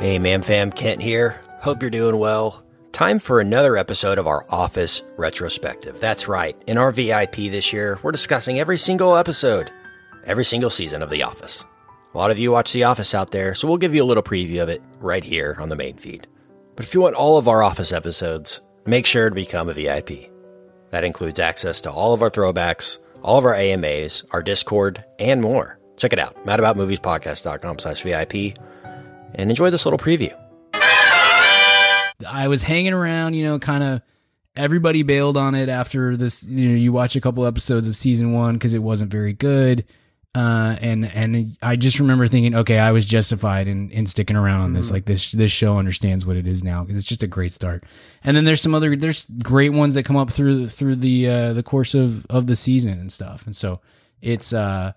Hey, man fam, Kent here. Hope you're doing well. Time for another episode of our Office retrospective. That's right. In our VIP this year, we're discussing every single episode, every single season of The Office. A lot of you watch The Office out there, so we'll give you a little preview of it right here on the main feed. But if you want all of our Office episodes, make sure to become a VIP. That includes access to all of our throwbacks, all of our AMAs, our Discord, and more. Check it out, madaboutmoviespodcast.com slash VIP, and enjoy this little preview. I was hanging around, you know, kind of everybody bailed on it after this, you know, you watch a couple episodes of season 1 cuz it wasn't very good. Uh, and and I just remember thinking, okay, I was justified in, in sticking around on this. Mm-hmm. Like this this show understands what it is now because it's just a great start. And then there's some other there's great ones that come up through through the uh, the course of of the season and stuff. And so it's uh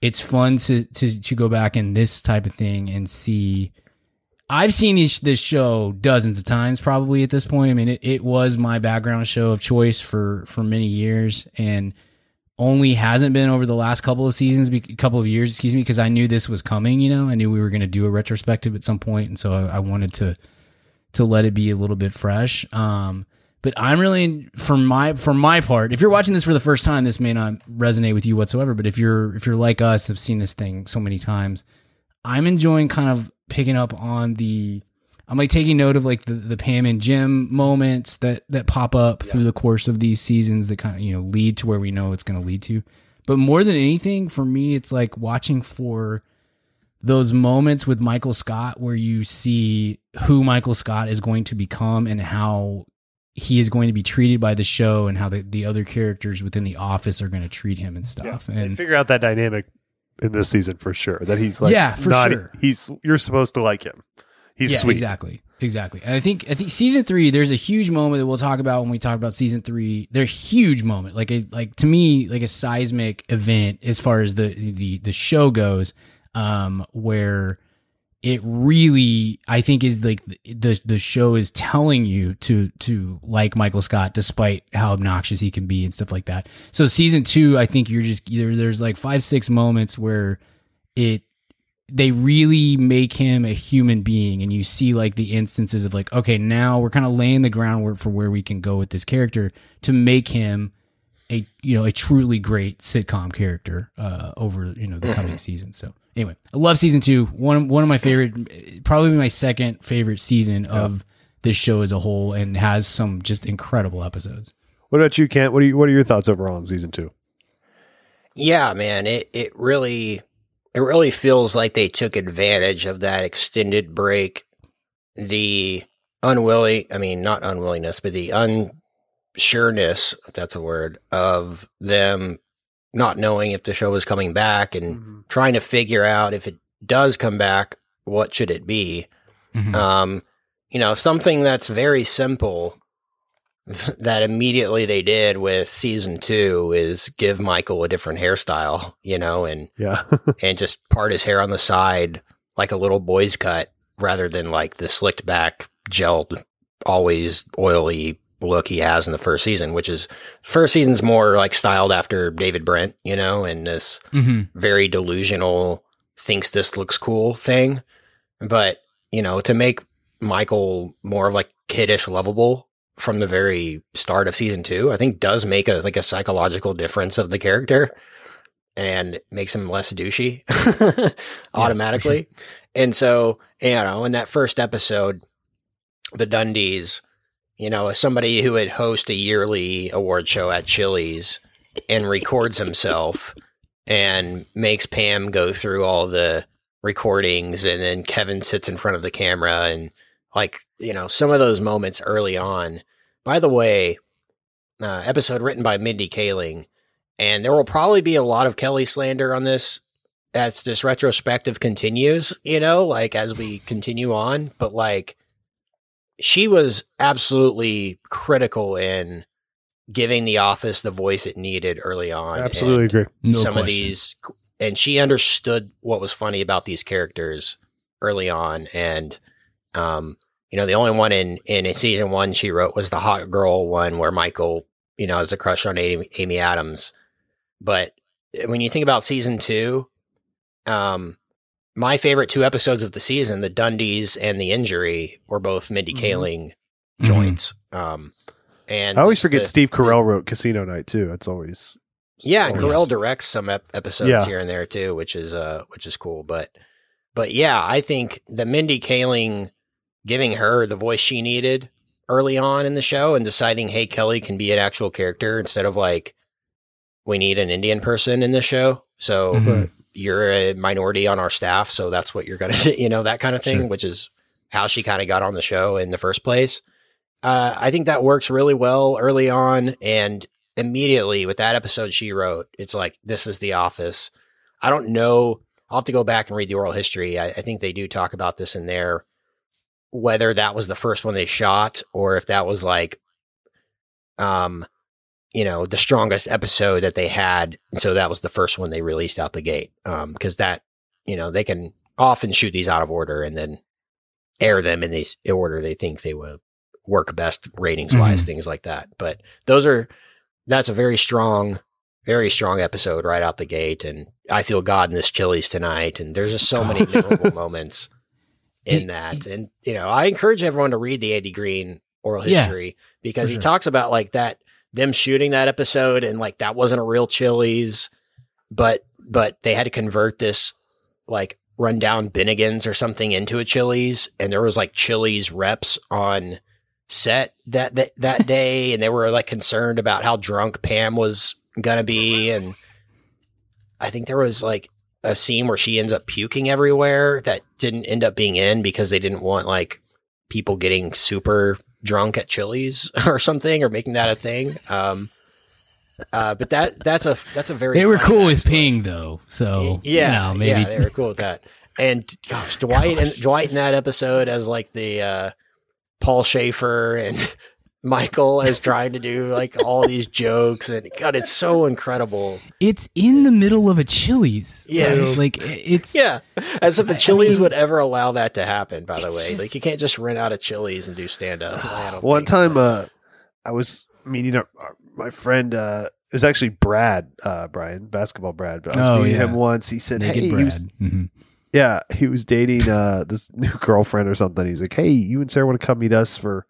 it's fun to to to go back in this type of thing and see. I've seen this this show dozens of times probably at this point. I mean, it, it was my background show of choice for for many years and only hasn't been over the last couple of seasons, couple of years, excuse me, because I knew this was coming. You know, I knew we were going to do a retrospective at some point, and so I, I wanted to to let it be a little bit fresh. Um, but I'm really for my for my part. If you're watching this for the first time, this may not resonate with you whatsoever. But if you're if you're like us, have seen this thing so many times, I'm enjoying kind of picking up on the. I'm like taking note of like the, the Pam and Jim moments that that pop up through the course of these seasons that kind of you know lead to where we know it's going to lead to. But more than anything, for me, it's like watching for those moments with Michael Scott where you see who Michael Scott is going to become and how he is going to be treated by the show and how the, the other characters within the office are going to treat him and stuff. They And figure out that dynamic in this season for sure. That he's like, Yeah, for not- sure. He's you're supposed to like him. He's yeah, sweet. exactly, exactly. And I think I think season three, there's a huge moment that we'll talk about when we talk about season three. There's a huge moment, like a like to me, like a seismic event as far as the the the show goes, um, where it really I think is like the the show is telling you to to like Michael Scott despite how obnoxious he can be and stuff like that. So season two, I think you're just either there's like five six moments where it they really make him a human being and you see like the instances of like okay now we're kind of laying the groundwork for where we can go with this character to make him a you know a truly great sitcom character uh over you know the coming season so anyway i love season two. One one of my favorite probably my second favorite season of this show as a whole and has some just incredible episodes What about you, Kent? What are you, what are your thoughts overall on season two? Yeah, man, it it really it really feels like they took advantage of that extended break, the unwilling, I mean, not unwillingness, but the unsureness, if that's a word, of them not knowing if the show was coming back and trying to figure out if it does come back, what should it be? Um, you know, something that's very simple that immediately they did with season two is give Michael a different hairstyle, you know, and Yeah. and just part his hair on the side like a little boy's cut rather than like the slicked back, gelled, always oily look he has in the first season, which is first season's more like styled after David Brent, you know, and this mm-hmm. very delusional thinks this looks cool thing. But, you know, to make Michael more of like kiddish lovable from the very start of season two, I think does make a like a psychological difference of the character and makes him less douchey automatically. And so, you know, in that first episode, the Dundies, you know, somebody who would host a yearly award show at Chili's and records himself and makes Pam go through all the recordings and then Kevin sits in front of the camera and like, you know, some of those moments early on. By the way, uh, episode written by Mindy Kaling, and there will probably be a lot of Kelly slander on this as this retrospective continues, you know, like as we continue on, but like she was absolutely critical in giving the office the voice it needed early on. Absolutely agree. no some of these and she understood what was funny about these characters early on and um you know the only one in in season one she wrote was the hot girl one where michael you know has a crush on amy, amy adams but when you think about season two um my favorite two episodes of the season, the Dundies and the injury, were both Mindy Mhm. Kaling Mhm. joints. Um, and I always forget the- Steve Carell wrote Casino Night too. That's always Yeah, and always- Carell directs some ep- episodes Yeah. here and there too, which is uh which is cool. But but yeah, I think the Mindy Kaling giving her the voice she needed early on in the show and deciding, hey, Kelly can be an actual character instead of like we need an Indian person in the show. So Mhm. You're a minority on our staff, so that's what you're gonna do, you know, that kind of thing, Sure. which is how she kind of got on the show in the first place. Uh, I think that works really well early on, and immediately with that episode she wrote, it's like this is The Office. I don't know. I'll have to go back and read the oral history. I, I think they do talk about this in there, whether that was the first one they shot or if that was like, um, you know, the strongest episode that they had. So that was the first one they released out the gate. Um, because that, you know, they can often shoot these out of order and then air them in the order they think they will work best ratings wise, Mhm. things like that. But those are, that's a very strong, very strong episode right out the gate. And I feel God in this Chili's tonight. And there's just so many memorable moments in that. And, you know, I encourage everyone to read the Andy Greene oral Yeah, history because for he sure. talks about like that, them shooting that episode and like that wasn't a real Chili's, but, but they had to convert this like rundown Bennigan's or something into a Chili's. And there was like Chili's reps on set that, that, that day. And they were like concerned about how drunk Pam was to be. Oh, and I think there was like, a scene where she ends up puking everywhere that didn't end up being in because they didn't want like people getting super drunk at Chili's or something or making that a thing. Um, uh, but that that's a that's a very They were cool with. Ping though, so Yeah, you know, maybe yeah, they were cool with that. And gosh, Dwight and Dwight in that episode as like the uh, Paul Shaffer and Michael as trying to do like all these jokes and God, it's so incredible. it's in the middle of a Chili's. Yes. like it's Yeah, as if I- the I Chili's mean, would ever allow that to happen. By the it's way, like you can't just rent out a Chili's and do stand up. One time, uh, I was meeting up my friend. Uh, is actually Brad, uh, Brian, basketball Brad. But I was Oh, meeting yeah. him once. He said, naked "Hey, he Brad. was, Mhm. yeah, he was dating uh this new girlfriend or something. He's like, "Hey, you and Sarah want to come meet us for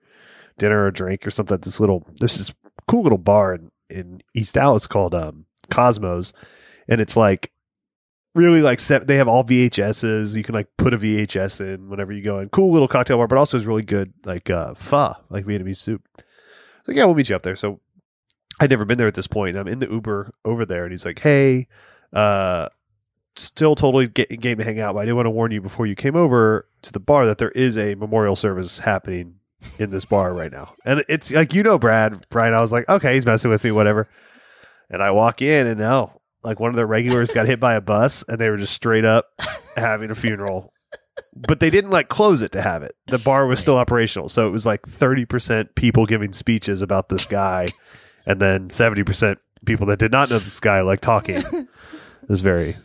dinner or drink or something at this little there's this cool little bar in, in East Dallas called um Cosmos, and it's like really like set. They have all VHSs. You can like put a VHS in whenever you go in. Cool little cocktail bar, but also is really good like uh pho, like Vietnamese soup. So yeah, we'll meet you up there. So I'd never been there at this point. I'm in the Uber over there, and he's like, "Hey, uh." Still totally ga- game to hang out, but I did want to warn you before you came over to the bar that there is a memorial service happening in this bar right now. And it's like, you know, Brad, Brian, I was like, okay, he's messing with me, whatever. And I walk in and no, like one of the regulars got hit by a bus and they were just straight up having a funeral. But they didn't like close it to have it. The bar was still operational. So it was like 30% people giving speeches about this guy and then 70% people that did not know this guy like talking. It was very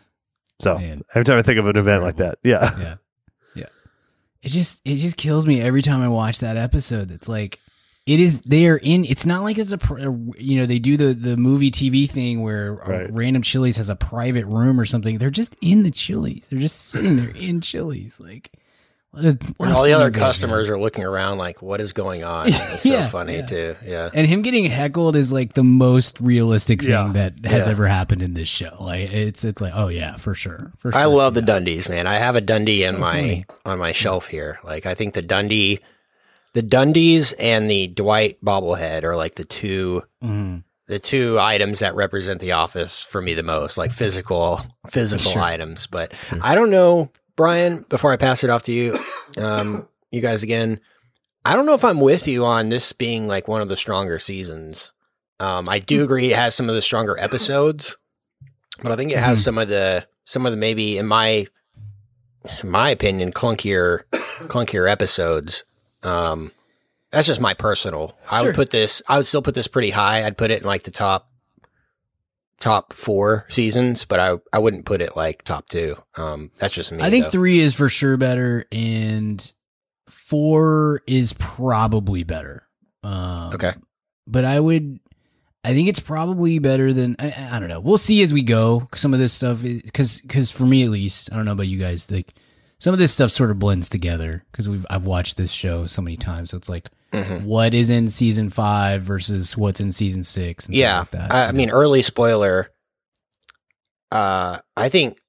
so Man. every time I think of an event like that, yeah yeah it just it just kills me every time i watch that episode. It's like it is they are in it's not like it's a you know they do the the movie tv thing where Right. random chili's has a private room or something. They're just in the chili's. They're just sitting there in chili's. Like what a, what and all the other customers man. are looking around like, "What is going on?" It's so funny yeah. too. Yeah, and him getting heckled is like the most realistic thing Yeah. that has Yeah. ever happened in this show like it's it's like oh yeah for sure for sure I love the yeah. Dundies, man. I have a Dundie in my funny. on my shelf here. Like I think the Dundie, the Dundies and the Dwight bobblehead are like the two Mhm. the two items that represent the office for me the most, like physical physical Sure. items. But Sure. I don't know, Brian. Before I pass it off to you, um, you guys again. I don't know if I'm with you on this being like one of the stronger seasons. Um, I do agree it has some of the stronger episodes, but I think it has Mhm. some of the some of the maybe in my in my opinion clunkier clunkier episodes. Um, that's just my personal. I would put this. I would still put this pretty high. I'd put it in like the top top four seasons, but I I wouldn't put it like top two. Um, that's just me. I think though. three is for sure better, and four is probably better. Um, Okay. but I would, I think it's probably better than I, I don't know. We'll see as we go. Some of this stuff, because because for me at least, I don't know about you guys. Like some of this stuff sort of blends together because we've I've watched this show so many times. So it's like Mhm. what is in season five versus what's in season six. And Yeah, like that. I, I mean, early spoiler. Uh, I think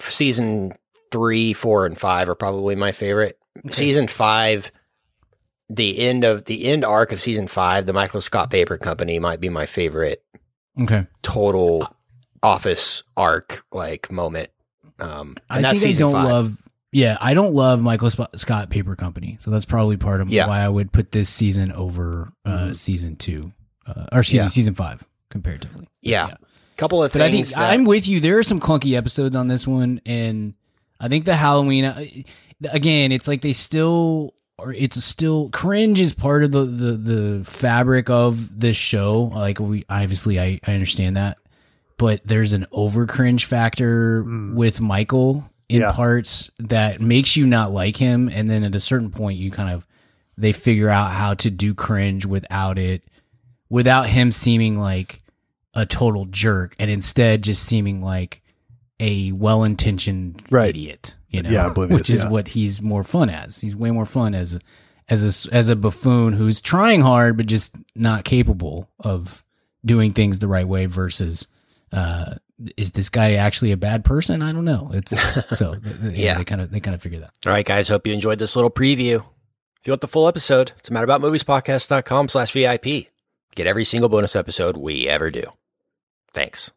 season three, four, and five are probably my favorite. Season five, the end of the end arc of season five, the Michael Scott Paper Company might be my favorite okay. total office arc like moment. Um, I think I don't five. love. Yeah, I don't love Michael Scott Paper Company, so that's probably part of Yeah. why I would put this season over uh, Mhm. season two uh, or season Yeah. season five comparatively. Yeah. Yeah. couple of But I things. think that- I'm with you. There are some clunky episodes on this one, and I think the Halloween uh, again, it's like they still or it's still cringe is part of the the the fabric of this show. Like we obviously I I understand that, but there's an over cringe factor Mm. with Michael in Yeah. parts that makes you not like him, and then at a certain point you kind of they figure out how to do cringe without it without him seeming like a total jerk and instead just seeming like a well-intentioned Right. idiot you know Yeah, which is yeah. what he's more fun as he's way more fun as as a as a buffoon who's trying hard but just not capable of doing things the right way versus uh is this guy actually a bad person i don't know it's so yeah, Yeah. they kind of they kind of figure that All right, guys. Hope you enjoyed this little preview. If you want the full episode, it's madaboutmoviespodcast.com slash VIP. Get every single bonus episode we ever do. Thanks.